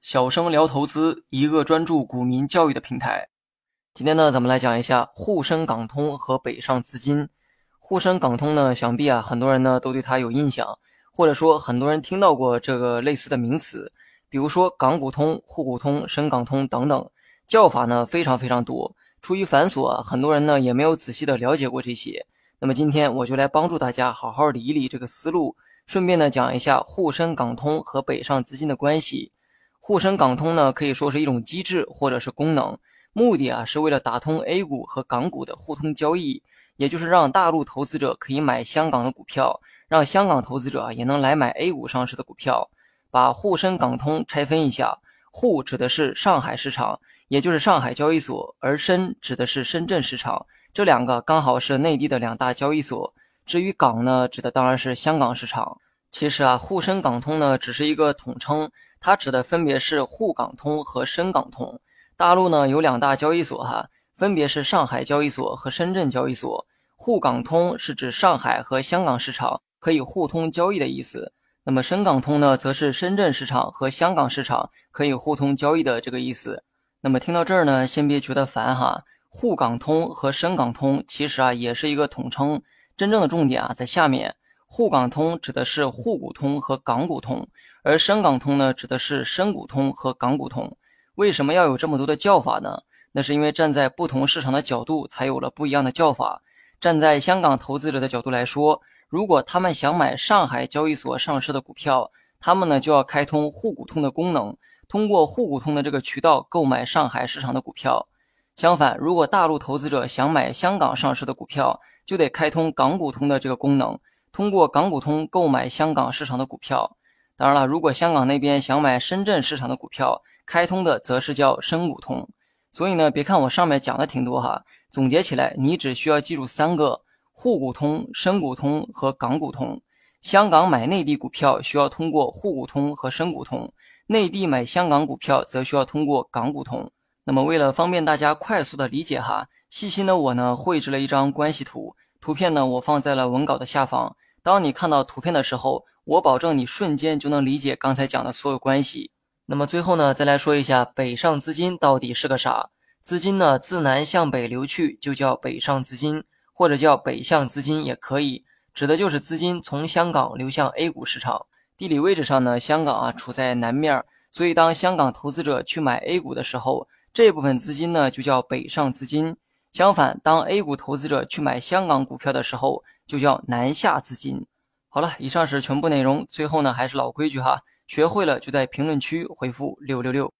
小生聊投资，一个专注股民教育的平台。今天呢，咱们来讲一下沪深港通和北上资金。沪深港通呢，想必啊，很多人呢都对它有印象，或者说很多人听到过这个类似的名词，比如说港股通、沪股通、深港通等等，叫法呢非常非常多。出于繁琐，很多人呢也没有仔细的了解过这些。那么今天我就来帮助大家好好理一理这个思路，顺便呢讲一下沪深港通和北上资金的关系。沪深港通呢，可以说是一种机制或者是功能，目的啊是为了打通 A 股和港股的互通交易，也就是让大陆投资者可以买香港的股票，让香港投资者也能来买 A 股上市的股票。把沪深港通拆分一下，沪指的是上海市场，也就是上海交易所，而深指的是深圳市场，这两个刚好是内地的两大交易所。至于港呢，指的当然是香港市场。其实啊，沪深港通呢只是一个统称。它指的分别是沪港通和深港通。大陆呢有两大交易所哈，分别是上海交易所和深圳交易所。沪港通是指上海和香港市场可以互通交易的意思。那么深港通呢，则是深圳市场和香港市场可以互通交易的这个意思。那么听到这儿呢，先别觉得烦哈。沪港通和深港通其实啊也是一个统称，真正的重点啊在下面。沪港通指的是沪股通和港股通，而深港通呢，指的是深股通和港股通。为什么要有这么多的叫法呢？那是因为站在不同市场的角度，才有了不一样的叫法。站在香港投资者的角度来说，如果他们想买上海交易所上市的股票，他们呢就要开通沪股通的功能，通过沪股通的这个渠道购买上海市场的股票。相反，如果大陆投资者想买香港上市的股票，就得开通港股通的这个功能。通过港股通购买香港市场的股票，当然了，如果香港那边想买深圳市场的股票，开通的则是叫深股通。所以呢，别看我上面讲的挺多哈，总结起来，你只需要记住三个：沪股通、深股通和港股通。香港买内地股票需要通过沪股通和深股通，内地买香港股票则需要通过港股通。那么为了方便大家快速的理解哈，细心的我呢绘制了一张关系图，图片呢我放在了文稿的下方。当你看到图片的时候，我保证你瞬间就能理解刚才讲的所有关系。那么最后呢，再来说一下北上资金到底是个啥？资金呢自南向北流去就叫北上资金，或者叫北向资金也可以，指的就是资金从香港流向 A 股市场。地理位置上呢，香港啊处在南面，所以当香港投资者去买 A 股的时候，这部分资金呢就叫北上资金。相反，当 A 股投资者去买香港股票的时候，就叫南下资金。好了，以上是全部内容。最后呢，还是老规矩哈，学会了就在评论区回复六六六。